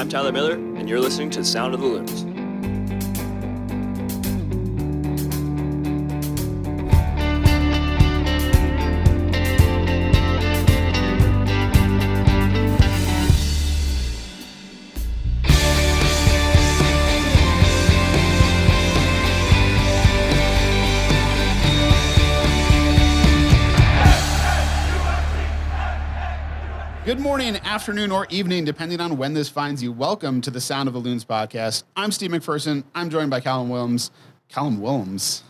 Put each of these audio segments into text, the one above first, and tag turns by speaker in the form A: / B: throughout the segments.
A: I'm Tyler Miller, and you're listening to Sound of the Loons.
B: Morning, afternoon, or evening, depending on when this finds you. Welcome to the Sound of the Loons podcast. I'm Steve McPherson. I'm joined by Callum Williams. Callum Williams.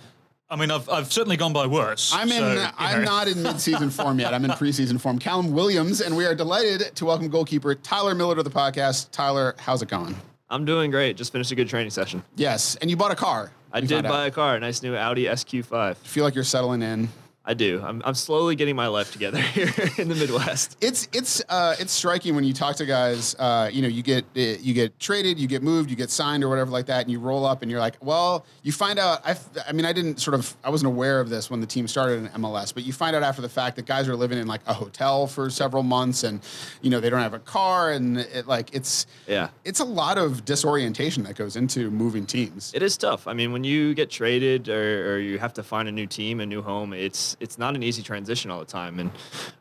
C: I mean, I've, I've certainly gone by worse.
B: I'm in.
C: so, you
B: I'm not in mid-season form yet. I'm in preseason form. Callum Williams, and we are delighted to welcome goalkeeper Tyler Miller to the podcast. Tyler, how's it going?
A: I'm doing great. Just finished a good training session.
B: Yes, and you bought a car.
A: I did buy
B: out.
A: a car, a nice new Audi SQ5.
B: Feel like you're settling in.
A: I do. I'm, I'm slowly getting my life together here in the Midwest.
B: It's it's uh, it's striking when you talk to guys. Uh, you know, you get uh, you get traded, you get moved, you get signed or whatever like that, and you roll up and you're like, well, you find out. I, I mean, I didn't sort of I wasn't aware of this when the team started in MLS, but you find out after the fact that guys are living in like a hotel for several months, and you know they don't have a car, and it, like it's
A: Yeah.
B: it's a lot of disorientation that goes into moving teams.
A: It is tough. I mean, when you get traded or, or you have to find a new team, a new home, it's it's not an easy transition all the time. And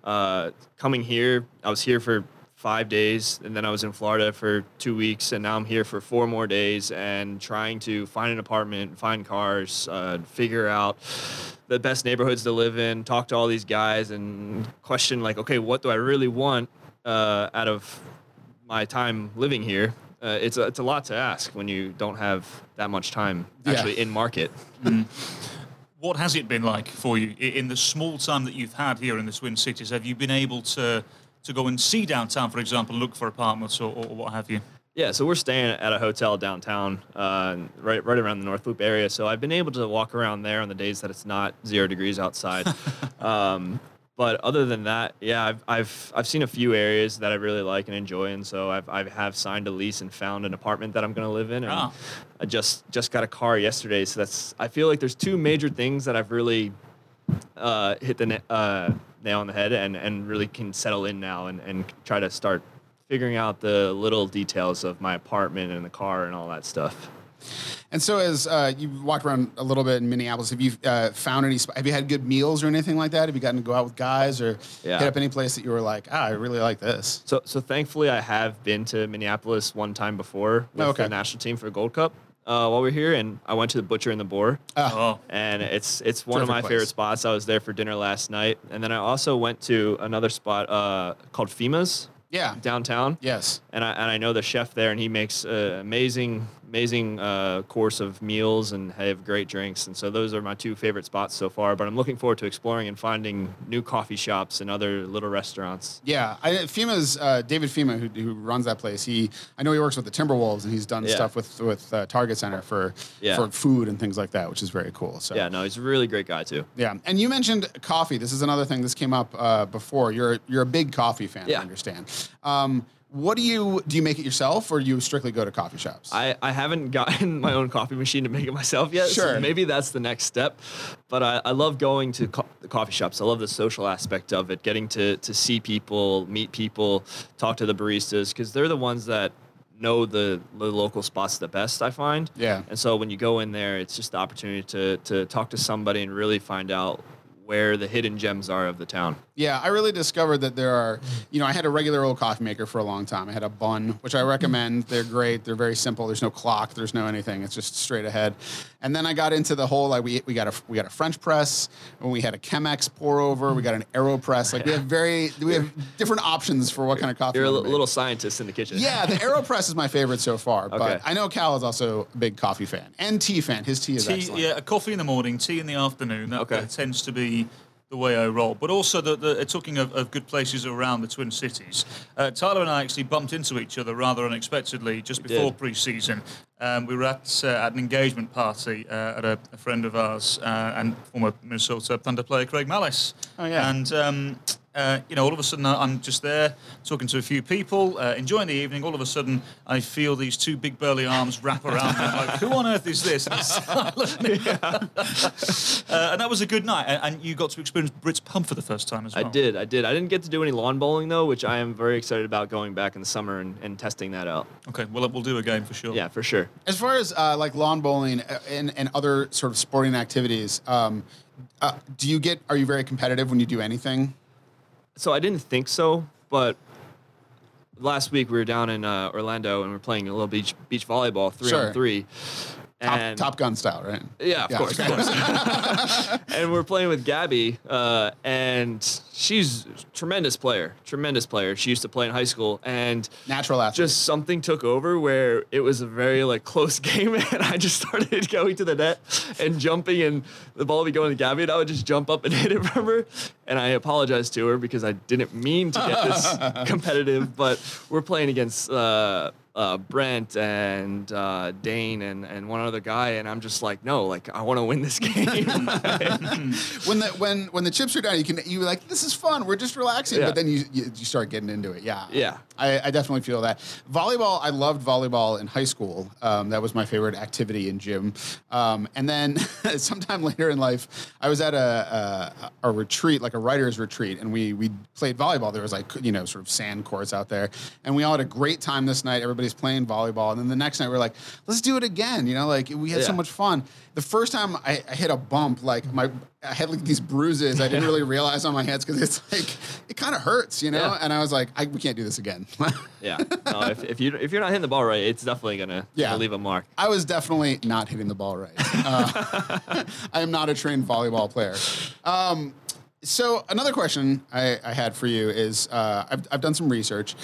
A: uh, coming here, I was here for five days, and then I was in Florida for two weeks, and now I'm here for four more days, and trying to find an apartment, find cars, uh, figure out the best neighborhoods to live in, talk to all these guys, and question like, okay, what do I really want uh, out of my time living here? Uh, it's a, it's a lot to ask when you don't have that much time
B: Yeah.
A: actually in market.
C: What has it been like for you in the small time that you've had here in the Twin Cities? Have you been able to to go and see downtown, for example, look for apartments or, or what have you?
A: Yeah, so we're staying at a hotel downtown, uh, right right around the North Loop area. So I've been able to walk around there on the days that it's not zero degrees outside. um, but other than that, yeah, I've, I've I've seen a few areas that I really like and enjoy, and so I've I have signed a lease and found an apartment that I'm going to live in, and
C: Ah.
A: I just just got a car yesterday. So that's I feel like there's two major things that I've really uh, hit the uh, nail on the head and, and really can settle in now and, and try to start figuring out the little details of my apartment and the car and all that stuff.
B: And so, as uh, you walked around a little bit in Minneapolis, have you uh, found any? Have you had good meals or anything like that? Have you gotten to go out with guys or
A: Yeah.
B: hit up any place that you were like, ah, I really like this?
A: So, so thankfully, I have been to Minneapolis one time before with
B: Oh, okay.
A: the national team for Gold Cup uh, while we are here, and I went to the Butcher and the Boar.
C: Oh,
A: and it's it's one of my
B: place.
A: favorite spots. I was there for dinner last night, and then I also went to another spot uh, called Fhima's
B: Yeah.
A: downtown.
B: Yes.
A: and I, and I know the chef there, and he makes an amazing, amazing uh, course of meals and have great drinks. And so those are my two favorite spots so far. But I'm looking forward to exploring and finding new coffee shops and other little restaurants.
B: Yeah, I, Fhima's uh, David Fhima, who, who runs that place. He, I know he works with the Timberwolves, and he's done
A: Yeah.
B: stuff with with uh, Target Center for
A: Yeah.
B: for food and things like that, which is very cool. So
A: Yeah, no, he's a really great guy too.
B: yeah. And you mentioned coffee. This is another thing. This came up uh, before. You're you're a big coffee fan. I understand. Um, what do you do? You make it yourself, or do you strictly go to coffee shops?
A: I, I haven't gotten my own coffee machine to make it myself yet.
B: Sure.
A: So maybe that's the next step. But I, I love going to co- the coffee shops. I love the social aspect of it, getting to, to see people, meet people, talk to the baristas, because they're the ones that know the, the local spots the best, I find.
B: Yeah.
A: And so when you go in there, it's just the opportunity to, to talk to somebody and really find out where the hidden gems are of the town.
B: Yeah, I really discovered that there are, you know, I had a regular old coffee maker for a long time. I had a Bunn, which I recommend. They're great. They're very simple. There's no clock. There's no anything. It's just straight ahead. And then I got into the whole like we, we got a we got a French press, and we had a Chemex pour over. We got an Aeropress. Like we have very we have different options for what kind of coffee.
A: You're a
B: make.
A: little scientist in the kitchen.
B: Yeah, the Aeropress is my favorite so far. But
A: Okay.
B: I know Cal is also a big coffee fan and tea fan. His tea is
C: tea,
B: excellent.
C: yeah, a coffee in the morning, tea in the afternoon. That,
A: Okay.
C: that tends to be the way I roll. But also, the, the, talking of, of good places around the Twin Cities, uh, Tyler and I actually bumped into each other rather unexpectedly just
A: We
C: before pre-season. Um, we were at, uh, at an engagement party uh, at a, a friend of ours uh, and former Minnesota Thunder player Craig Mallis.
B: Oh, yeah.
C: And um, uh, you know, all of a sudden I- I'm just there talking to a few people, uh, enjoying the evening. All of a sudden, I feel these two big burly arms wrap around me. I'm like, who on earth is this? And, it's uh, and that was a good night. And, and you got to experience Brits Pub for the first time as well.
A: I did, I did. I didn't get to do any lawn bowling though, which I am very excited about going back in the summer and, and testing that out.
C: Okay, well, we'll do a game for sure.
A: Yeah, for sure.
B: As far as uh, like lawn bowling uh, and, and other sort of sporting activities, um, uh, do you get? Are you very competitive when you do anything?
A: So I didn't think so, but last week we were down in uh, Orlando and we are playing a little beach beach volleyball three
B: Sure.
A: on three.
B: Top, Top Gun style, right?
A: Yeah, of
B: Yeah,
A: course, of course. and we're playing with Gabby, uh, and she's a tremendous player, tremendous player. She used to play in high school, and
B: Natural athlete.
A: just something took over where it was a very like close game, and I just started going to the net and jumping, and the ball would be going to Gabby, and I would just jump up and hit it from her. And I apologized to her because I didn't mean to get this competitive, but we're playing against. Uh, uh, Brent and uh, Dane and, and one other guy, and I'm just like, no, like I want to win this game.
B: when the when when the chips are down, you can you like this is fun. We're just relaxing,
A: Yeah.
B: but then you, you you start getting into it. Yeah,
A: Yeah.
B: I, I definitely feel that. Volleyball, I loved volleyball in high school. Um, that was my favorite activity in gym. Um, and then sometime later in life, I was at a, a a retreat, like a writers retreat, and we we played volleyball. There was like you know sort of sand courts out there, and we all had a great time this night. Everybody's playing volleyball, and then the next night we are like, let's do it again. You know, like we had so much fun. The first time I, I hit a bump, like my I had like these bruises I didn't really realize on my hands because it's like it kind of hurts, you know.
A: Yeah.
B: And I was like, I, we can't do this again.
A: yeah, no, if, if you if you're not hitting the ball right, it's definitely gonna,
B: Yeah.
A: gonna leave a mark.
B: I was definitely not hitting the ball right. Uh, I am not a trained volleyball player. Um, so another question I, I had for you is uh, I've, I've done some research.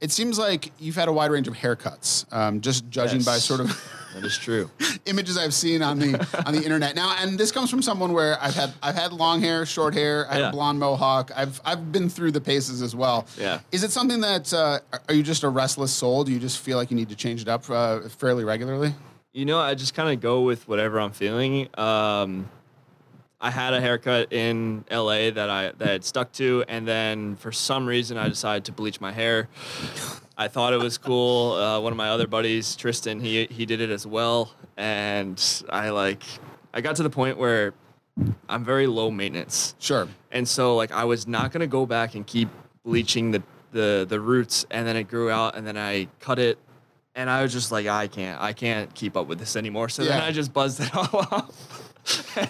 B: It seems like you've had a wide range of haircuts, um, just judging by sort of
A: That is true.
B: images I've seen on the on the internet. Now, and this comes from someone where I've had I've had long hair, short hair, I had
A: Yeah.
B: a blonde mohawk. I've I've been through the paces as well.
A: Yeah.
B: Is it something that uh, are you just a restless soul? Do you just feel like you need to change it up uh, fairly regularly?
A: You know, I just kind of go with whatever I'm feeling. Um, I had a haircut in LA that I that I stuck to, and then for some reason I decided to bleach my hair. I thought it was cool. Uh, one of my other buddies, Tristan, he he did it as well, and I like I got to the point where I'm very low maintenance.
B: Sure.
A: And so like I was not gonna go back and keep bleaching the the the roots and then it grew out and then I cut it and I was just like I can't I can't keep up with this anymore. So then I just buzzed it all off.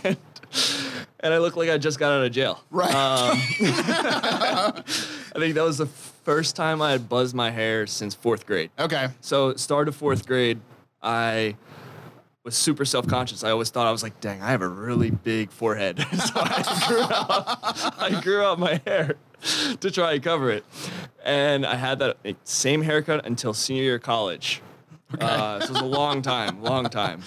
A: And, and I look like I just got out of jail.
B: Right.
A: Um, I think that was the first time I had buzzed my hair since fourth grade.
B: Okay.
A: So start of fourth grade, I was super self-conscious. I always thought I was like, dang, I have a really big forehead. so I grew out, I grew out my hair to try and cover it. And I had that same haircut until senior year of college. Uh, so it was a long time, long time.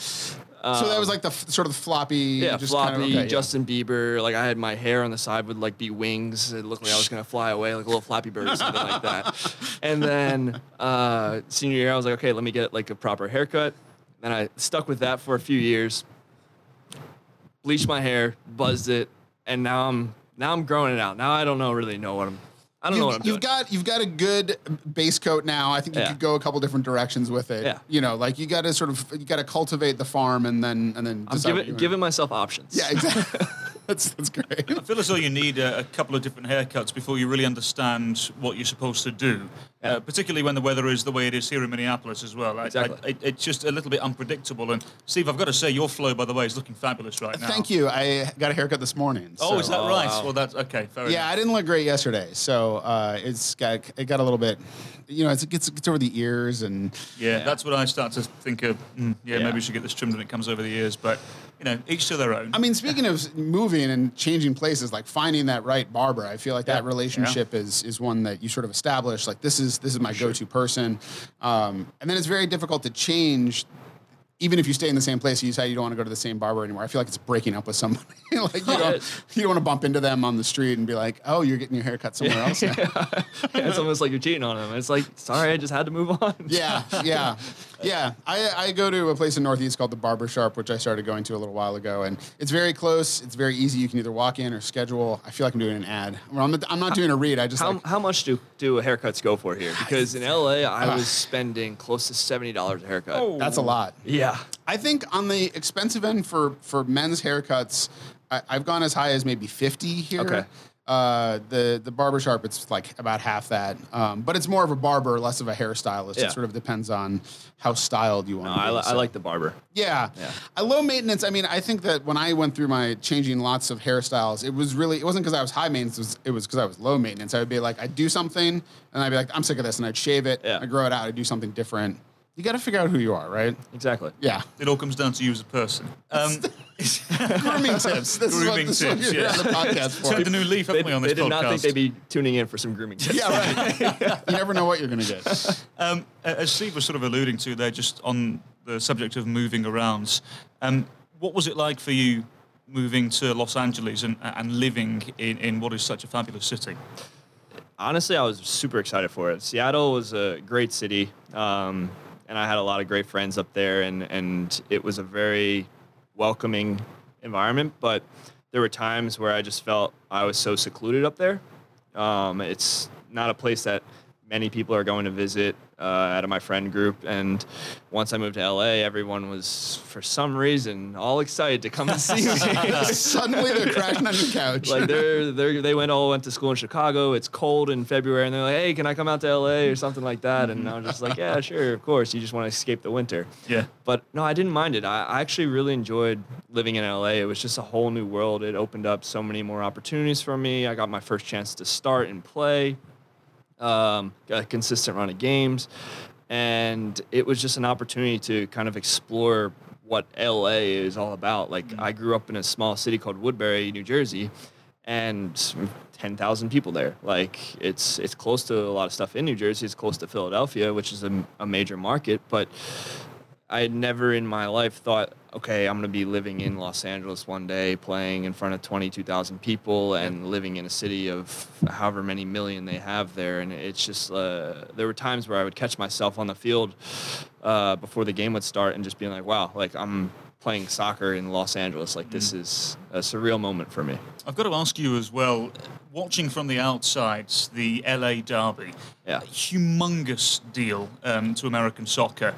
B: So that was like the f- sort of floppy.
A: Yeah,
B: just
A: floppy,
B: Kind of, okay, yeah.
A: Justin Bieber. Like I had my hair on the side would like be wings. It looked like I was gonna fly away, like a little Flappy Bird or something like that. And then uh, senior year, I was like, okay, let me get like a proper haircut. And I stuck with that for a few years. Bleached my hair, buzzed it, and now I'm now I'm growing it out. Now I don't know really know what I'm. I don't
B: You,
A: know what I'm
B: you've
A: doing.
B: got you've got a good base coat now. I think you
A: Yeah.
B: could go a couple different directions with it.
A: Yeah.
B: You know, like you got to sort of you got to cultivate the farm and then and then
A: I'm giving giving myself options.
B: Yeah, exactly. that's that's great.
C: I feel as though you need a, a couple of different haircuts before you really understand what you're supposed to do.
A: Yeah.
C: Uh, particularly when the weather is the way it is here in Minneapolis as well. I- I-
A: Exactly.
C: it, it's just a little bit unpredictable. And Steve, I've got to say, your flow, by the way, is looking fabulous right now.
B: Thank you. I got a haircut this morning.
C: Oh, is that
A: Oh,
C: right?
A: wow.
C: Well, that's okay. Fair
B: Yeah, I didn't look great yesterday, so uh, it's got it got a little bit, you know, it's, it gets, it gets over the ears and
C: Yeah, that's what I start to think of. Mm, yeah,
A: Yeah.
C: maybe we should get this trimmed when it comes over the ears. But you know, each to their own.
B: I mean, speaking of moving and changing places, like finding that right barber, I feel like that
A: Yeah.
B: relationship is is one that you sort of establish. Like this is this is my go to person, um, and then it's very difficult to change. Even if you stay in the same place, you decide you don't want to go to the same barber anymore. I feel like it's breaking up with somebody. like you don't, you don't want to bump into them on the street and be like, "Oh, you're getting your hair cut somewhere else." Now.
A: it's almost like you're cheating on them. It's like, sorry, I just had to move on.
B: yeah, yeah. Yeah, I, I go to a place in Northeast called the Barber Sharp, which I started going to a little while ago, and it's very close. It's very easy. You can either walk in or schedule. I feel like I'm doing an ad. Well, I'm, I'm not doing a read. I just
A: How,
B: like,
A: how much do, do haircuts go for here? Because in LA, I uh, was spending close to seventy dollars a haircut.
C: Oh.
B: that's a lot.
A: Yeah,
B: I think on the expensive end for for men's haircuts, I, I've gone as high as maybe fifty here.
A: Okay.
B: Uh, the the barber sharp, it's like about half that, um, but it's more of a barber, less of a hairstylist.
A: Yeah.
B: It sort of depends on how styled you want.
A: no,
B: to
A: I,
B: be,
A: li- I like the barber.
B: Yeah.
A: Yeah.
B: I low maintenance. I mean, I think that when I went through my changing lots of hairstyles, it was really it wasn't because I was high maintenance. It was it was because I was low maintenance. I would be like, I'd do something, and I'd be like, I'm sick of this, and I'd shave it,
A: Yeah.
B: I'd grow it out, I'd do something different. You got to figure out who you are, right?
A: Exactly.
B: Yeah.
C: It all comes down to you as a person. Um,
B: Grooming tips. This is what,
C: Grooming
B: this is what
C: tips,
B: you're
C: yeah.
B: on the podcast
C: turned a new leaf,
A: They,
C: haven't we, on this
A: they did
C: podcast?
A: not think they'd be tuning in for some grooming tips.
B: yeah, right. you never know what you're going to get.
C: Um, as Steve was sort of alluding to there, just on the subject of moving around, um, what was it like for you moving to Los Angeles and, and living in, in what is such a fabulous city?
A: honestly, I was super excited for it. Seattle was a great city, um, and I had a lot of great friends up there, and and it was a very welcoming environment. But there were times where I just felt I was so secluded up there. Um, it's not a place that many people are going to visit uh, out of my friend group. And once I moved to LA, everyone was, for some reason, all excited to come and see me.
B: Suddenly they're crashing on your couch.
A: like they're, they're they went all went to school in Chicago. It's cold in February, and they're like, "Hey, can I come out to LA or something like that?" And I was just like, "Yeah, sure, of course." You just want to escape the winter.
C: Yeah.
A: But no, I didn't mind it. I, I actually really enjoyed living in LA. It was just a whole new world. It opened up so many more opportunities for me. I got my first chance to start and play. Um, a consistent run of games, and it was just an opportunity to kind of explore what LA is all about. Like I grew up in a small city called Woodbury, New Jersey, and 10,000 people there. Like it's it's close to a lot of stuff in New Jersey. It's close to Philadelphia, which is a, a major market, but I had never in my life thought, okay, I'm going to be living in Los Angeles one day, playing in front of 22,000 people, and living in a city of however many million they have there. And it's just, uh, there were times where I would catch myself on the field uh, before the game would start and just being like, wow, like I'm playing soccer in Los Angeles. Like this is a surreal moment for me.
C: I've got to ask you as well, watching from the outside, the LA Derby,
A: Yeah.
C: humongous deal um, to American soccer.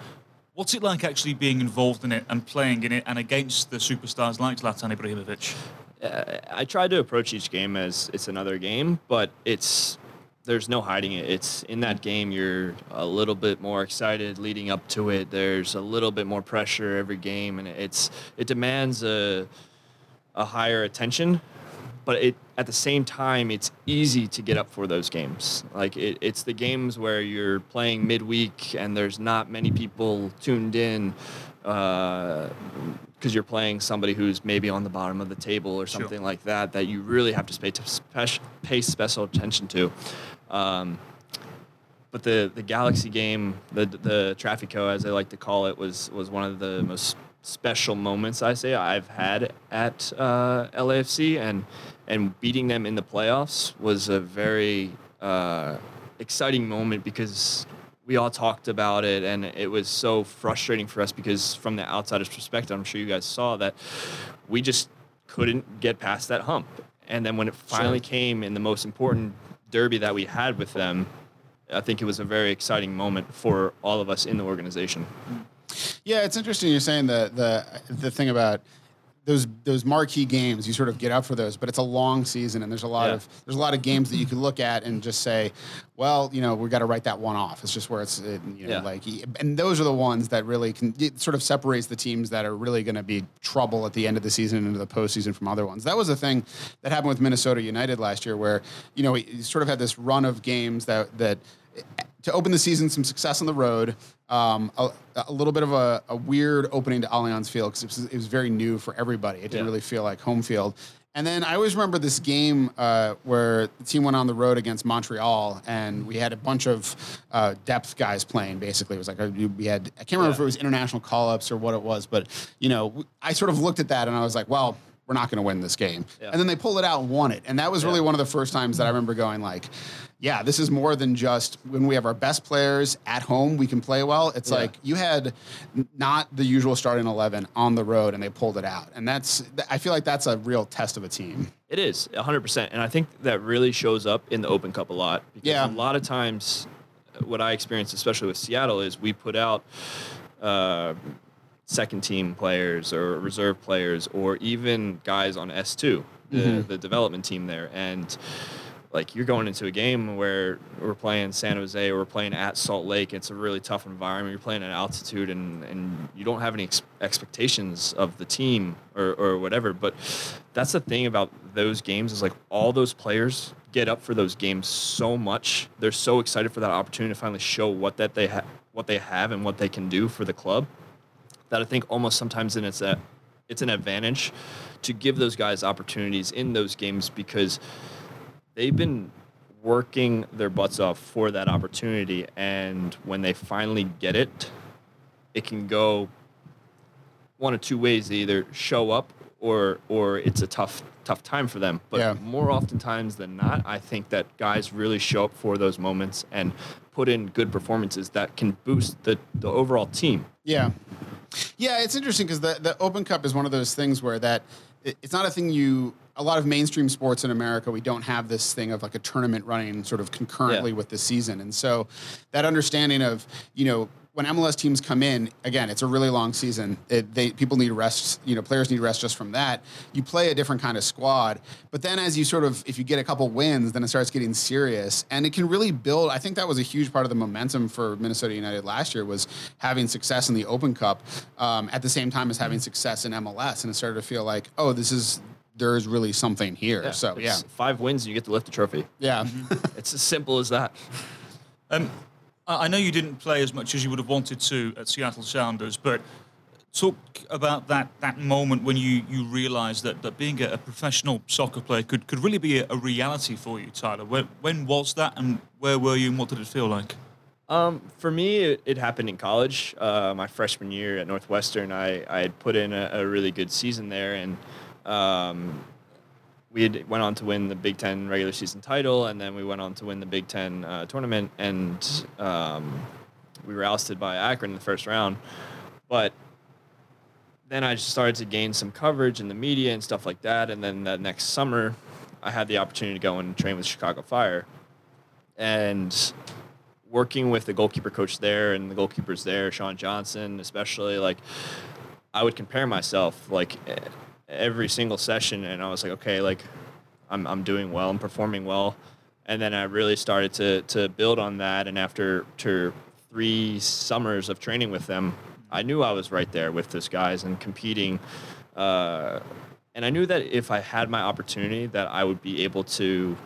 C: What's it like actually being involved in it and playing in it and against the superstars like Zlatan Ibrahimovic?
A: uh, I try to approach each game as it's another game, but it's there's no hiding it. It's in that game you're a little bit more excited leading up to it. There's a little bit more pressure every game, and it's it demands a a higher attention. But it at the same time, it's easy to get up for those games. Like it, it's the games where you're playing midweek and there's not many people tuned in because you're playing somebody who's maybe on the bottom of the table or
C: Sure.
A: something like that that you really have to pay, to pay special attention to. Um, but the the Galaxy game, the the Trafico as I like to call it, was was one of the most special moments I say I've had at uh, LAFC, and and beating them in the playoffs was a very uh, exciting moment because we all talked about it, and it was so frustrating for us because from the outsider's perspective, I'm sure you guys saw that we just couldn't get past that hump, and then when it finally came in the most important derby that we had with them. I think it was a very exciting moment for all of us in the organization.
B: Yeah, it's interesting you're saying the the the thing about those those marquee games. You sort of get up for those, but it's a long season, and there's a lot
A: Yeah.
B: of there's a lot of games that you can look at and just say, well, you know, we got to write that one off. It's just where it's uh, you know
A: Yeah.
B: like, and those are the ones that really can it sort of separates the teams that are really going to be trouble at the end of the season and into the postseason from other ones. That was a thing that happened with Minnesota United last year, where you know we sort of had this run of games that that to open the season, some success on the road. Um, a, a little bit of a, a weird opening to Allianz Field because it was, it was very new for everybody. It didn't
A: Yeah.
B: really feel like home field. And then I always remember this game uh, where the team went on the road against Montreal, and we had a bunch of uh, depth guys playing. Basically, it was like we had I can't remember if it was international call ups or what it was, but you know, I sort of looked at that and I was like, well, we're not going to win this game.
A: Yeah.
B: And then they pulled it out and won it. And that was really one of the first times that I remember going like, yeah, this is more than just when we have our best players at home, we can play well. It's
A: Yeah.
B: like you had not the usual starting 11 on the road and they pulled it out. And that's, I feel like that's a real test of a team.
A: It is 100%. And I think that really shows up in the Open Cup a lot. Because
B: Yeah.
A: a lot of times, uh, what I experienced, especially with Seattle, is we put out uh, second team players or reserve players or even guys on S2, the, the development team there. And like you're going into a game where we're playing San Jose or we're playing at Salt Lake. It's a really tough environment. You're playing at altitude and, and you don't have any ex- expectations of the team or, or whatever. But that's the thing about those games is like all those players get up for those games so much. They're so excited for that opportunity to finally show what that they ha- what they have and what they can do for the club that I think almost sometimes in it's a it's an advantage to give those guys opportunities in those games because they've been working their butts off for that opportunity and when they finally get it it can go one of two ways they either show up or or it's a tough tough time for them but
B: Yeah.
A: more oftentimes than not i think that guys really show up for those moments and put in good performances that can boost the, the overall team
B: Yeah. Yeah, it's interesting because the, the Open Cup is one of those things where that it's not a thing you a lot of mainstream sports in America we don't have this thing of like a tournament running sort of concurrently
A: Yeah.
B: with the season. And so that understanding of, you know, when MLS teams come in, again, it's a really long season. It, they people need rest, you know, players need rest just from that. You play a different kind of squad, but then as you sort of if you get a couple wins, then it starts getting serious, and it can really build. I think that was a huge part of the momentum for Minnesota United last year was having success in the Open Cup um, at the same time as having success in MLS, and it started to feel like, oh, this is there is really something here. so yeah,
A: five wins and you get to lift the trophy
B: yeah.
A: it's as simple as that
C: Um, I I know you didn't play as much as you would have wanted to at Seattle Sounders, but talk about that, that moment when you, you realised that, that being a, a professional soccer player could, could really be a, a reality for you, Tyler. When, when was that, and where were you, and what did it feel like?
A: Um, for me, it, it happened in college. Uh, my freshman year at Northwestern, I, I had put in a, a really good season there, and um, we went on to win the Big Ten regular season title, and then we went on to win the Big Ten uh, tournament, and um, we were ousted by Akron in the first round. But then I just started to gain some coverage in the media and stuff like that, and then that next summer, I had the opportunity to go and train with Chicago Fire, and working with the goalkeeper coach there and the goalkeepers there, Sean Johnson, especially like I would compare myself like every single session, and I was like, okay, like I'm I'm doing well, I'm performing well, and then I really started to to build on that, and after to three summers of training with them, I knew I was right there with those guys and competing. Uh, and I knew that if I had my opportunity, that I would be able to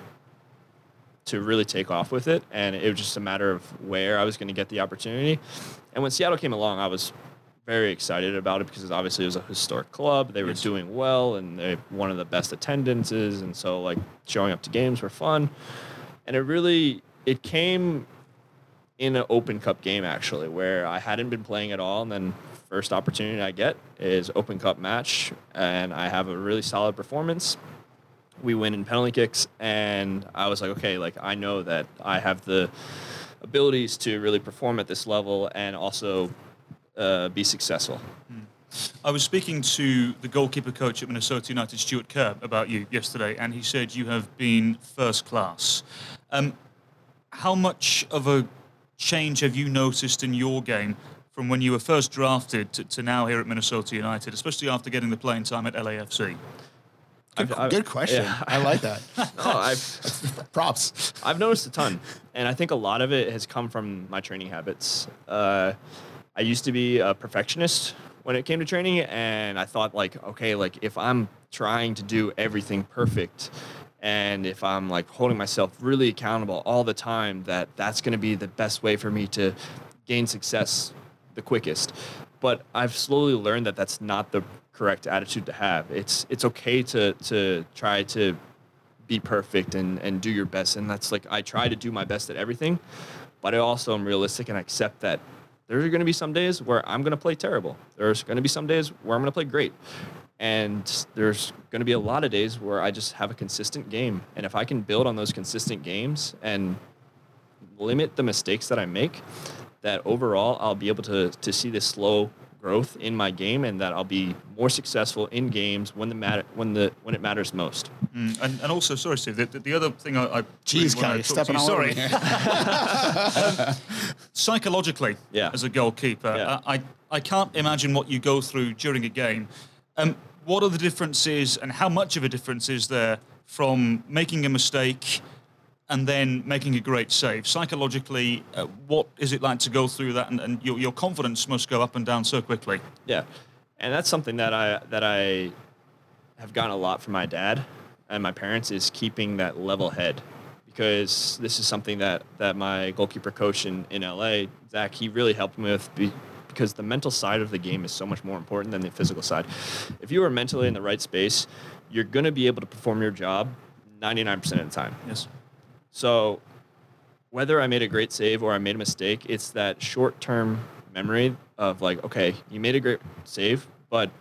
A: to really take off with it. And it was just a matter of where I was going to get the opportunity. And when Seattle came along, I was very excited about it because obviously it was a historic club. They were
C: Yes.
A: doing well and they one of the best attendances. And so like showing up to games were fun. And it really, it came in an open cup game actually where I hadn't been playing at all. And then first opportunity I get is open cup match and I have a really solid performance we win in penalty kicks and i was like okay like i know that i have the abilities to really perform at this level and also uh, be successful
C: I was speaking to the goalkeeper coach at Minnesota United, Stewart Kerr, about you yesterday, and he said you have been first class. Um, how much of a change have you noticed in your game from when you were first drafted to, to now here at Minnesota United, especially after getting the playing time at LAFC?
B: Good,
A: I've- I've-
B: good question.
A: yeah.
B: I like that.
A: no, I've,
B: Props.
A: I've noticed a ton and i think a lot of it has come from my training habits uh, i used to be a perfectionist when it came to training and i thought like okay like if i'm trying to do everything perfect and if i'm like holding myself really accountable all the time that that's going to be the best way for me to gain success the quickest but i've slowly learned that that's not the correct attitude to have it's it's okay to to try to be perfect and, and do your best. And that's like, I try to do my best at everything, but I also am realistic and accept that there are going to be some days where I'm going to play terrible. There's going to be some days where I'm going to play great. And there's going to be a lot of days where I just have a consistent game. And if I can build on those consistent games and limit the mistakes that I make, that overall I'll be able to, to see this slow growth in my game and that I'll be more successful in games when the matter when the when it matters most.
C: Mm, and, and also, sorry, Steve, the, the other thing I, I
B: Jeez,
C: really
B: Kelly,
C: wanna talk to
B: stepping
C: you- sorry.
B: me.
C: psychologically
A: Yeah.
C: as a goalkeeper.
A: Yeah.
C: I, I can't imagine what you go through during a game. Um, what are the differences and how much of a difference is there from making a mistake and then making a great save? Psychologically, uh, what is it like to go through that and, and your, your confidence must go up and down so quickly?
A: Yeah, and that's something that I that I have gotten a lot from my dad and my parents is keeping that level head because this is something that that my goalkeeper coach in in LA, Zach, he really helped me with. Be, because the mental side of the game is so much more important than the physical side. If you are mentally in the right space, you're going to be able to perform your job 99% of the time.
C: Yes.
A: So whether I made a great save or I made a mistake, it's that short term memory of like, okay, you made a great save, but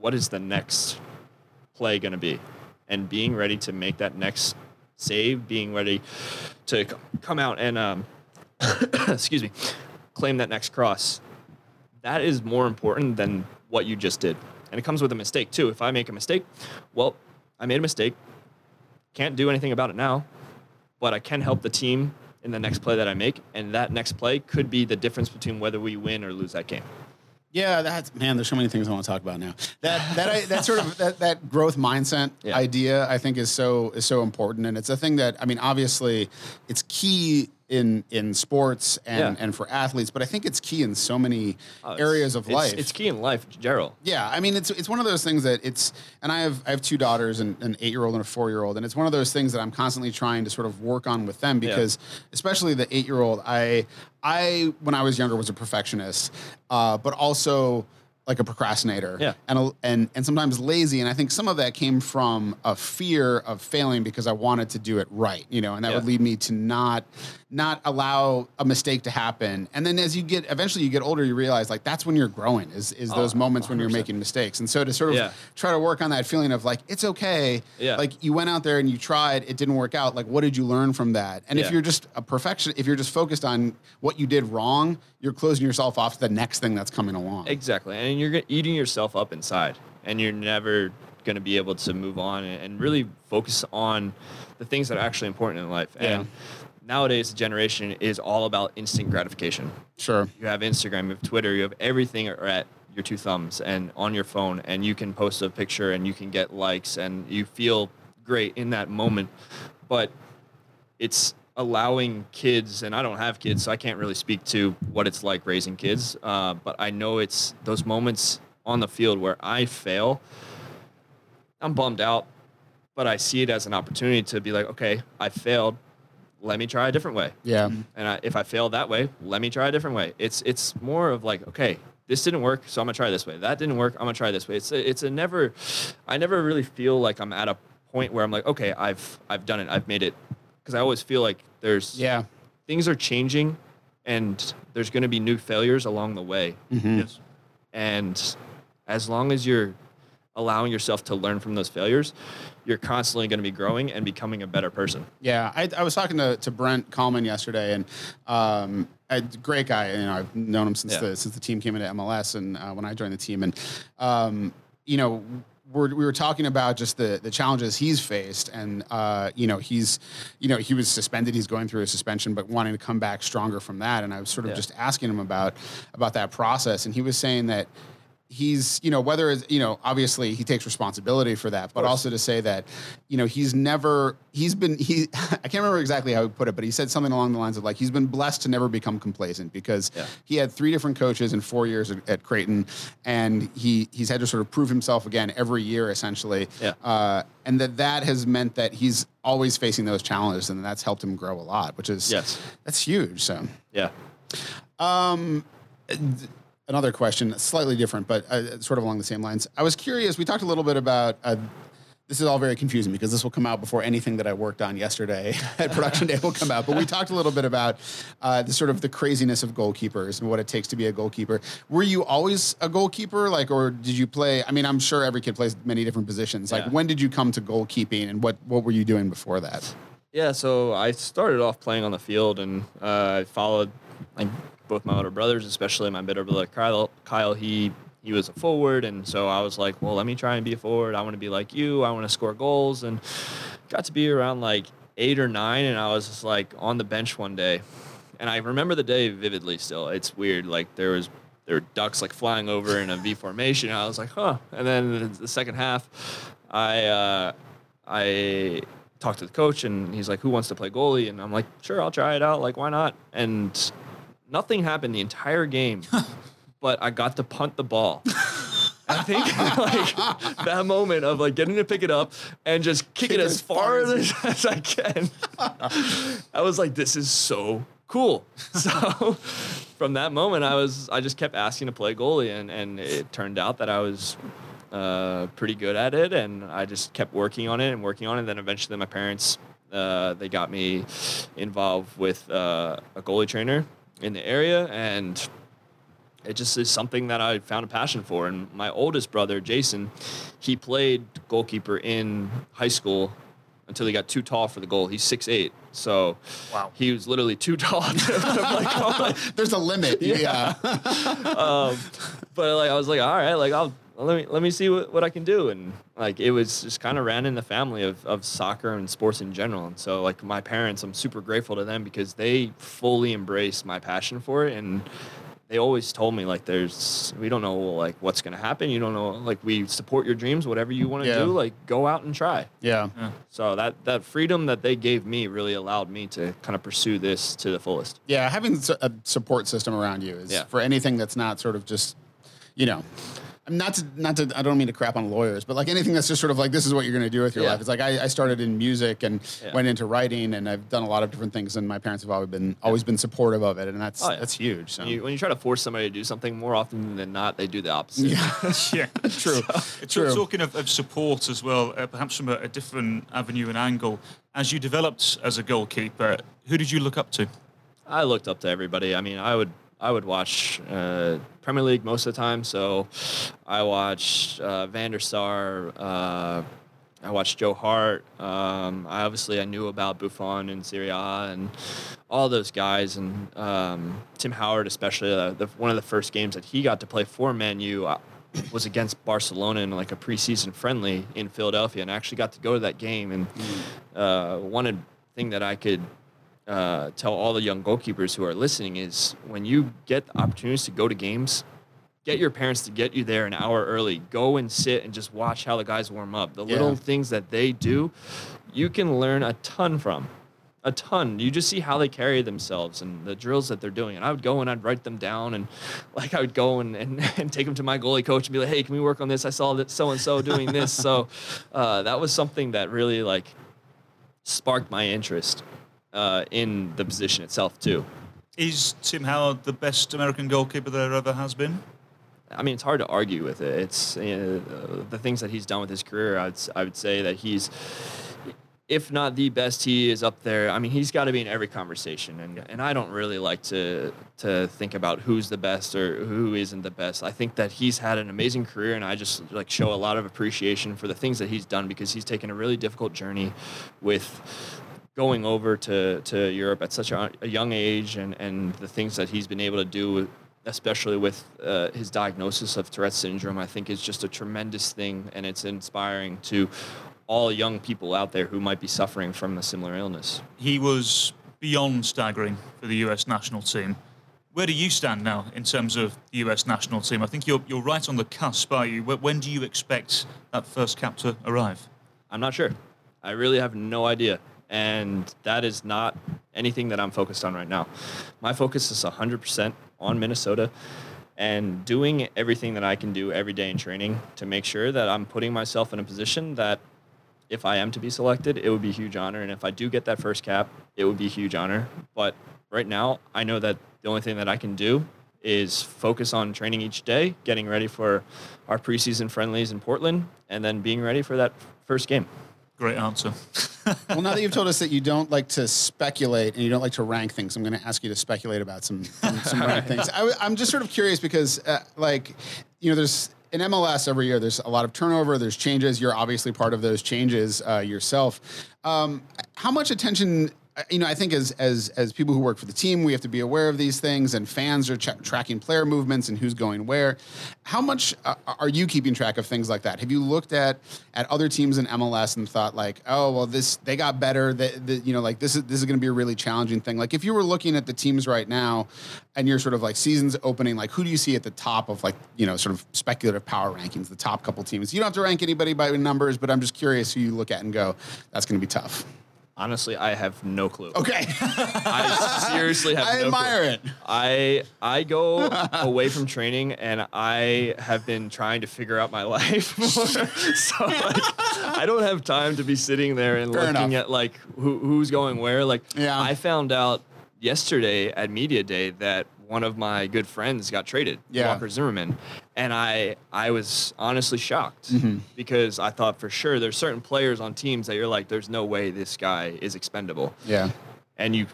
A: what is the next play going to be? And being ready to make that next save, being ready to come out and, um, excuse me, claim that next cross. That is more important than what you just did. And it comes with a mistake too. If I make a mistake, well, I made a mistake. Can't do anything about it now but I can help the team in the next play that I make, and that next play could be the difference between whether we win or lose that game.
B: Yeah, that's man. There's so many things I want to talk about now. That that I, that sort of that, that growth mindset
A: Yeah.
B: idea, I think, is so is so important, and it's a thing that I mean, obviously, it's key in in sports and
A: Yeah.
B: and for athletes, but I think it's key in so many
A: Uh,
B: areas of
A: it's-
B: life.
A: It's key in life, Gerald.
B: Yeah, I mean it's it's one of those things that it's and I have I have two daughters and an eight year old and a four year old and it's one of those things that I'm constantly trying to sort of work on with them
A: Yeah.
B: because especially the eight year old I I when I was younger was a perfectionist, uh, but also like a procrastinator
A: Yeah.
B: and a, and and sometimes lazy and I think some of that came from a fear of failing because I wanted to do it right you know and that
A: Yeah.
B: would lead me to not not allow a mistake to happen. And then as you get eventually you get older you realize like that's when you're growing is is
A: Oh,
B: those moments when you're making mistakes. And so to sort of
A: Yeah.
B: try to work on that feeling of like it's okay.
A: Yeah.
B: like you went out there and you tried it didn't work out. Like what did you learn from that? And if you're just a perfection if you're just focused on what you did wrong you're closing yourself off to the next thing that's coming along.
A: Exactly, and you're eating yourself up inside, and you're never going to be able to move on and, and really focus on the things that are actually important in life.
B: Yeah.
A: Nowadays, the generation is all about instant gratification.
B: sure
A: You have Instagram, you have Twitter, you have everything at your two thumbs and on your phone, and you can post a picture and you can get likes and you feel great in that moment. But it's allowing kids, and I don't have kids, so I can't really speak to what it's like raising kids. Uh, but I know it's those moments on the field where I fail. I'm bummed out, but I see it as an opportunity to be like, okay, I failed. Let me try a different way.
B: yeah
A: And I, if I fail that way, let me try a different way. It's it's more of like, okay, this didn't work, so I'm gonna try this way. That didn't work, I'm gonna try this way. It's a, it's a never, I never really feel like I'm at a point where I'm like, okay, I've I've done it, I've made it, because I always feel like there's
B: yeah
A: things are changing, and there's gonna be new failures along the way,
B: Mhm.
C: Yes.
A: and as long as you're allowing yourself to learn from those failures, you're constantly going to be growing and becoming a better person.
B: Yeah, I, I was talking to, to Brent Kallman yesterday, and um, a great guy. You know, I've known him since
A: Yeah.
B: the since the team came into MLS, and uh, when I joined the team, and um, you know, we're, we were talking about just the the challenges he's faced, and uh, you know, he's you know he was suspended, he's going through a suspension, but wanting to come back stronger from that. And I was sort of
A: Yeah.
B: just asking him about about that process, and he was saying that he's you know whether it's you know obviously he takes responsibility for that but also to say that you know he's never he's been he i can't remember exactly how he put it but he said something along the lines of like he's been blessed to never become complacent because
A: Yeah.
B: he had three different coaches in four years at, at creighton and he he's had to sort of prove himself again every year essentially
A: Yeah.
B: uh, and that that has meant that he's always facing those challenges and that's helped him grow a lot which is
A: Yes.
B: that's huge so
A: Yeah.
B: um, another question, slightly different, but uh, sort of along the same lines. I was curious. We talked a little bit about uh, this is all very confusing because this will come out before anything that I worked on yesterday at production day will come out. But we talked a little bit about uh, the sort of the craziness of goalkeepers and what it takes to be a goalkeeper. Were you always a goalkeeper, like, or did you play? I mean, I'm sure every kid plays many different positions. Like,
A: Yeah.
B: when did you come to goalkeeping, and what what were you doing before that?
A: Yeah, so I started off playing on the field, and uh, I followed like both my older brothers, especially my middle brother Kyle. Kyle, he he was a forward, and so I was like, well, let me try and be a forward. I want to be like you. I want to score goals, and got to be around like eight or nine, and I was just like on the bench one day, and I remember the day vividly. Still, it's weird. Like there was there were ducks like flying over in a V formation. And I was like, huh. And then the, the second half, I uh, I talked to the coach, and he's like, who wants to play goalie? And I'm like, sure, I'll try it out. Like, why not? And nothing happened the entire game, but I got to punt the ball. I think like that moment of like getting to pick it up and just kick, it as far as, as I can. I was like, this is so cool. So from that moment, I was I just kept asking to play goalie, and and it turned out that I was uh, pretty good at it, and I just kept working on it and working on it. And then eventually, my parents uh, they got me involved with uh, a goalie trainer in the area, and it just is something that I found a passion for. And my oldest brother, Jason, he played goalkeeper in high school until he got too tall for the goal. He's 6'8". So
C: Wow.
A: he was literally too tall to play goal.
B: There's a limit. Yeah.
A: um, but like I was like, all right, like I'll let me let me see what, what I can do, and like it was just kind of ran in the family of, of soccer and sports in general, and so like my parents, I'm super grateful to them because they fully embraced my passion for it, and they always told me like there's we don't know like what's gonna happen, you don't know like we support your dreams, whatever you want to
B: Yeah.
A: do, like go out and try.
B: yeah.
A: So that that freedom that they gave me really allowed me to kind of pursue this to the fullest.
B: Yeah, having a support system around you is
A: Yeah.
B: for anything that's not sort of just, you know, I'm not to not to I don't mean to crap on lawyers, but like anything that's just sort of like this is what you're going to do with your
A: Yeah.
B: life. It's like I, I started in music and
A: Yeah.
B: went into writing, and I've done a lot of different things, and my parents have always been always been supportive of it, and that's
A: Oh, yeah.
B: that's huge. So
A: When you, when you try to force somebody to do something, more often than not, they do the opposite.
B: yeah,
C: Yeah,
B: true,
C: So,
B: true.
C: talking of, of support as well, uh, perhaps from a, a different avenue and angle, as you developed as a goalkeeper, who did you look up to?
A: I looked up to everybody. I mean, I would I would watch uh, Premier League most of the time. So I watched uh, Van der Sar. Uh, I watched Joe Hart. Um, I obviously I knew about Buffon and Syria and all those guys and um, Tim Howard especially. Uh, the, one of the first games that he got to play for Man U uh, was against Barcelona in like a preseason friendly in Philadelphia, and I actually got to go to that game. And uh, one thing that I could uh, tell all the young goalkeepers who are listening is when you get the opportunities to go to games, get your parents to get you there an hour early. Go and sit and just watch how the guys warm up. The little things that they do, you can learn a ton from. A ton. You just see how they carry themselves and the drills that they're doing. And I would go and I'd write them down and like I would go and, and, and take them to my goalie coach and be like, hey, can we work on this? I saw that so and so doing this. So uh, that was something that really like sparked my interest uh, in the position itself too.
C: Is Tim Howard the best American goalkeeper there ever has been?
A: I mean, it's hard to argue with it. It's uh, the things that he's done with his career. I'd I would say that he's, if not the best, he is up there. I mean, he's got to be in every conversation, and and I don't really like to to think about who's the best or who isn't the best. I think that he's had an amazing career, and I just like show a lot of appreciation for the things that he's done because he's taken a really difficult journey with going over to, to Europe at such a, a young age and, and the things that he's been able to do, especially with uh, his diagnosis of Tourette's syndrome, I think is just a tremendous thing. And it's inspiring to all young people out there who might be suffering from a similar illness.
C: He was beyond staggering for the US national team. Where do you stand now in terms of the US national team? I think you're, you're right on the cusp, are you? Wh- When do you expect that first cap to arrive?
A: I'm not sure. I really have no idea. And that is not anything that I'm focused on right now. My focus is 100% on Minnesota and doing everything that I can do every day in training to make sure that I'm putting myself in a position that if I am to be selected, it would be a huge honor. And if I do get that first cap, it would be a huge honor. But right now, I know that the only thing that I can do is focus on training each day, getting ready for our preseason friendlies in Portland, and then being ready for that first game.
C: Great answer.
B: well, now that you've told us that you don't like to speculate and you don't like to rank things, I'm going to ask you to speculate about some some, some rank things. I, am just sort of curious because, uh, like, you know, there's in MLS every year. There's a lot of turnover. There's changes. You're obviously part of those changes uh, yourself. Um, how much attention you know, I think as as as people who work for the team, we have to be aware of these things, and fans are ch- tracking player movements and who's going where. How much uh, are you keeping track of things like that? Have you looked at at other teams in MLS and thought like, oh, well, this they got better. That you know, like this is this is going to be a really challenging thing. Like if you were looking at the teams right now, and you're sort of like seasons opening, like who do you see at the top of like you know sort of speculative power rankings, the top couple teams? You don't have to rank anybody by numbers, but I'm just curious who you look at and go, that's going to be tough.
A: Honestly, I have no clue.
B: Okay.
A: I seriously have
B: I
A: no
B: admire
A: clue.
B: it.
A: I I go away from training and I have been trying to figure out my life more. so like I don't have time to be sitting there and
B: Fair
A: looking
B: enough.
A: at like who, who's going where. Like
B: Yeah.
A: I found out yesterday at media day that one of my good friends got traded,
B: Yeah.
A: Walker Zimmerman, and I I was honestly shocked
B: Mm-hmm.
A: because I thought for sure there's certain players on teams that you're like, there's no way this guy is expendable
B: Yeah.
A: and you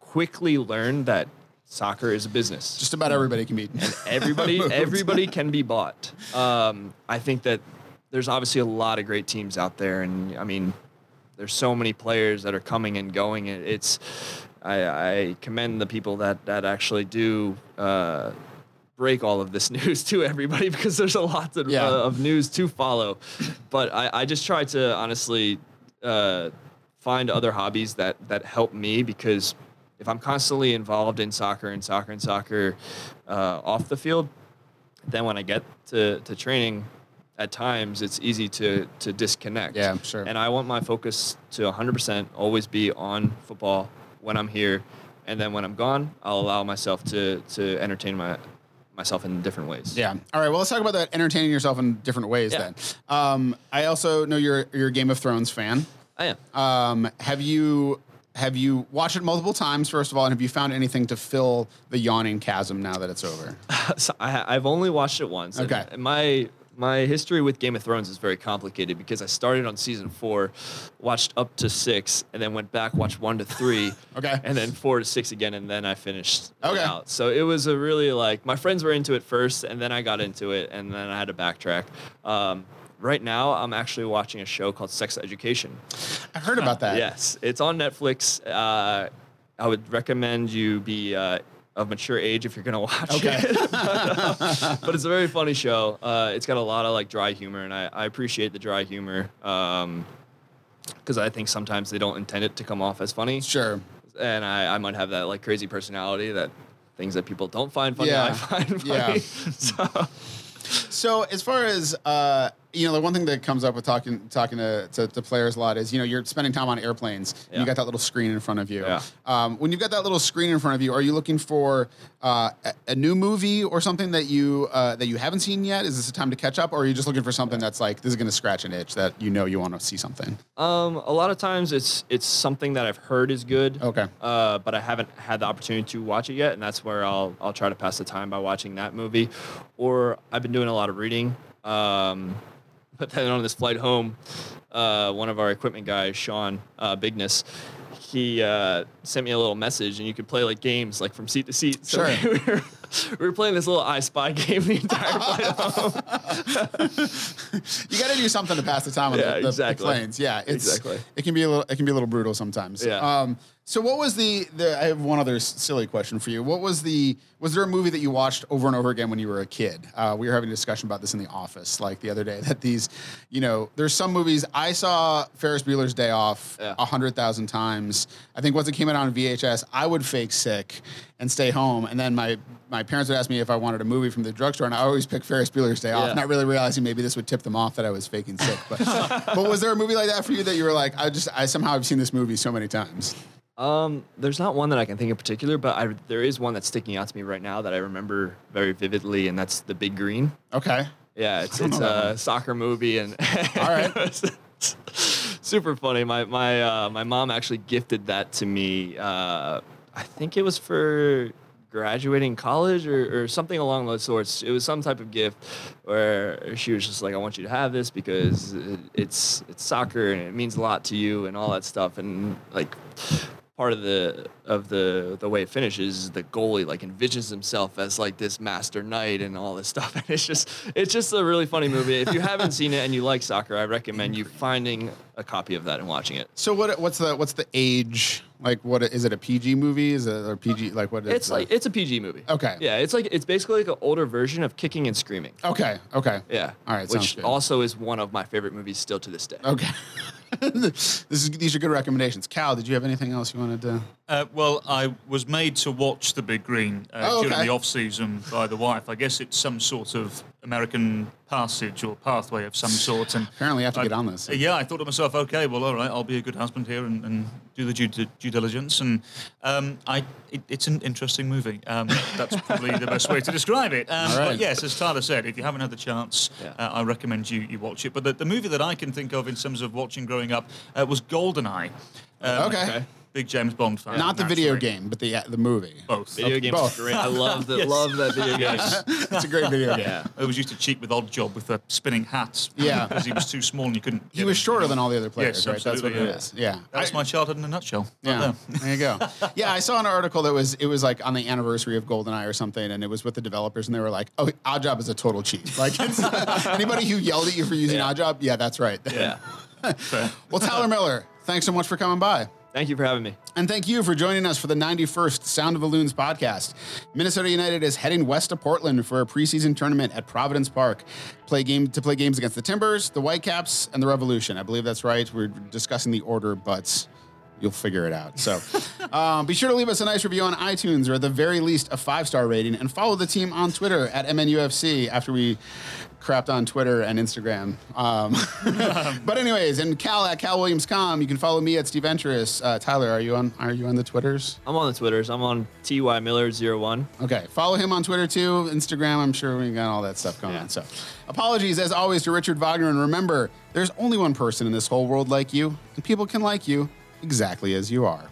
A: quickly learn that soccer is a business.
B: Just about everybody can be.
A: everybody, everybody can be bought. Um, I think that there's obviously a lot of great teams out there, and I mean, there's so many players that are coming and going. It's, I, I commend the people that that actually do. Uh, break all of this news to everybody because there's a lot of,
B: Yeah.
A: uh, of news to follow but I, I just try to honestly uh, find other hobbies that that help me because if I'm constantly involved in soccer and soccer and soccer uh, off the field, then when I get to, to training, at times it's easy to to disconnect.
B: Yeah, sure.
A: And I want my focus to 100% always be on football when I'm here, and then when I'm gone, I'll allow myself to to entertain my myself in different ways.
B: Yeah. All right. Well, let's talk about that entertaining yourself in different ways
A: Yeah.
B: then. Um, I also know you're you're a Game of Thrones fan.
A: I am.
B: Um, have you have you watched it multiple times first of all, and have you found anything to fill the yawning chasm now that it's over?
A: so I, I've only watched it once.
B: Okay.
A: And my my history with Game of Thrones is very complicated because I started on season four, watched up to six, and then went back, watched one to three,
B: Okay.
A: and then four to six again, and then I finished
B: Okay.
A: out. So it was a really like my friends were into it first, and then I got into it, and then I had to backtrack. Um, right now, I'm actually watching a show called Sex Education.
B: I heard about that.
A: Yes, it's on Netflix. Uh, I would recommend you be uh, of mature age if you're gonna watch
B: Okay.
A: it. but, uh, but it's a very funny show. Uh, it's got a lot of like dry humor, and I, I appreciate the dry humor because I think sometimes they don't intend it to come off as funny.
B: Sure.
A: And I, I might have that like crazy personality that things that people don't find funny
B: Yeah.
A: I find
B: Yeah.
A: funny. so
B: So as far as uh, you know, the one thing that comes up with talking talking to, to, to players a lot is you know you're spending time on airplanes. And you got that little screen in front of you.
A: Yeah.
B: Um, when you've got that little screen in front of you, are you looking for uh, a, a new movie or something that you uh, that you haven't seen yet? Is this a time to catch up, or are you just looking for something that's like this is going to scratch an itch that you know you want to see something?
A: Um, a lot of times it's it's something that I've heard is good.
B: Okay.
A: Uh, but I haven't had the opportunity to watch it yet, and that's where I'll I'll try to pass the time by watching that movie, or I've been doing a lot of reading. Um, but then on this flight home, uh, one of our equipment guys, Sean uh, Bigness, he uh, sent me a little message, and you could play like games like from seat to seat. So
B: Sure.
A: we, were, we were playing this little I Spy game the entire flight home.
B: You got to do something to pass the time on
A: Yeah,
B: the, the,
A: exactly.
B: the planes. Yeah, it's,
A: Exactly.
B: It can be a little. It can be a little brutal sometimes.
A: Yeah.
B: Um, so what was the, the? I have one other s- silly question for you. What was the? Was there a movie that you watched over and over again when you were a kid? Uh, we were having a discussion about this in the office, like the other day. That these, you know, there's some movies. I saw Ferris Bueller's Day Off a
A: Yeah.
B: hundred thousand times. I think once it came out on VHS, I would fake sick and stay home, and then my my parents would ask me if I wanted a movie from the drugstore, and I always pick Ferris Bueller's Day Off,
A: Yeah.
B: not really realizing maybe this would tip them off that I was faking sick. But but was there a movie like that for you that you were like, I just I somehow have seen this movie so many times?
A: Um, there's not one that I can think of in particular, but I, there is one that's sticking out to me right now that I remember very vividly, and that's The Big Green.
B: Okay.
A: Yeah, it's it's a soccer movie, and
B: All right.
A: super funny. My my uh, my mom actually gifted that to me. Uh, I think it was for graduating college or, or something along those sorts. It was some type of gift where she was just like, "I want you to have this because it- it's it's soccer and it means a lot to you and all that stuff." And like part of the of the the way it finishes is the goalie like envisions himself as like this master knight and all this stuff and it's just it's just a really funny movie if you haven't seen it and you like soccer i recommend you finding a copy of that and watching it
B: So what? What's the what's the age? Like, what is it? A PG movie? Is it or PG? Like, what? is
A: it's
B: the-
A: like it's a pg movie
B: Okay.
A: yeah it's like it's basically like an older version of kicking and screaming
B: Okay. Okay.
A: yeah
B: All right, sounds
A: which also is one of my favorite movies still to this day
B: Okay. is these are good recommendations. Cal, did you have anything else you wanted to?
C: Uh, well, I was made to watch The Big Green uh,
B: Oh,
C: during the off season by the wife. I guess it's some sort of American passage or pathway of some sort. And
B: Apparently, I have to
C: I-
B: get on this.
C: Uh, Yeah, I thought to myself, okay, well, all right, I'll be a good husband here and, and do the due, due diligence. And um, I, it, it's an interesting movie. Um, that's probably the best way to describe it. Um,
B: All right.
C: But yes, as Tyler said, if you haven't had the chance,
A: Yeah.
C: uh, I recommend you, you watch it. But the, the movie that I can think of in terms of watching growing up uh, was GoldenEye. Um,
B: Okay.
A: okay.
C: Big James Bond fan.
B: Not the video
C: naturally.
B: game, but the the movie.
C: Both.
A: video games
B: both.
A: are great i love the
C: Yes.
A: love that video game.
B: It's a great video game.
A: yeah
C: I was used to cheat with Oddjob with the spinning hats.
B: Yeah.
C: Because he was too small and you couldn't.
B: He
C: get
B: was
C: him.
B: shorter than all the other players,
C: Yes,
B: right? That's what
C: absolutely,
B: it is. Yeah.
C: That's
B: I-
C: my childhood in a nutshell. Right
B: Yeah,
C: there.
B: there you go. Yeah, I saw an article that was it was like on the anniversary of GoldenEye or something, and it was with the developers, and they were like, "Oh, Oddjob is a total cheat." Like it's, anybody who yelled at you for using
A: Yeah.
B: Oddjob, yeah, that's right.
A: yeah
B: well, Tyler Miller, thanks so much for coming by.
A: Thank you for having me
B: And thank you for joining us for the 91st Sound of the Loons podcast. Minnesota United is heading west to Portland for a preseason tournament at Providence Park. Play game to play games against the Timbers, the Whitecaps, and the Revolution. I believe that's right. We're discussing the order, but you'll figure it out. So um, be sure to leave us a nice review on iTunes or at the very least a five star rating and follow the team on Twitter at MNUFC after we crapped on Twitter and Instagram. Um, but anyways, and Cal at Cal Williams Com. You can follow me at Steve Venturous. Uh, Tyler, are you on? Are you on the Twitters?
A: i'm on the twitters i'm on ty miller01
B: Okay, follow him on Twitter too, Instagram. I'm sure we got all that stuff going
A: Yeah.
B: on. So, apologies as always to Richard Wagner, and remember, there's only one person in this whole world like you, and people can like you exactly as you are.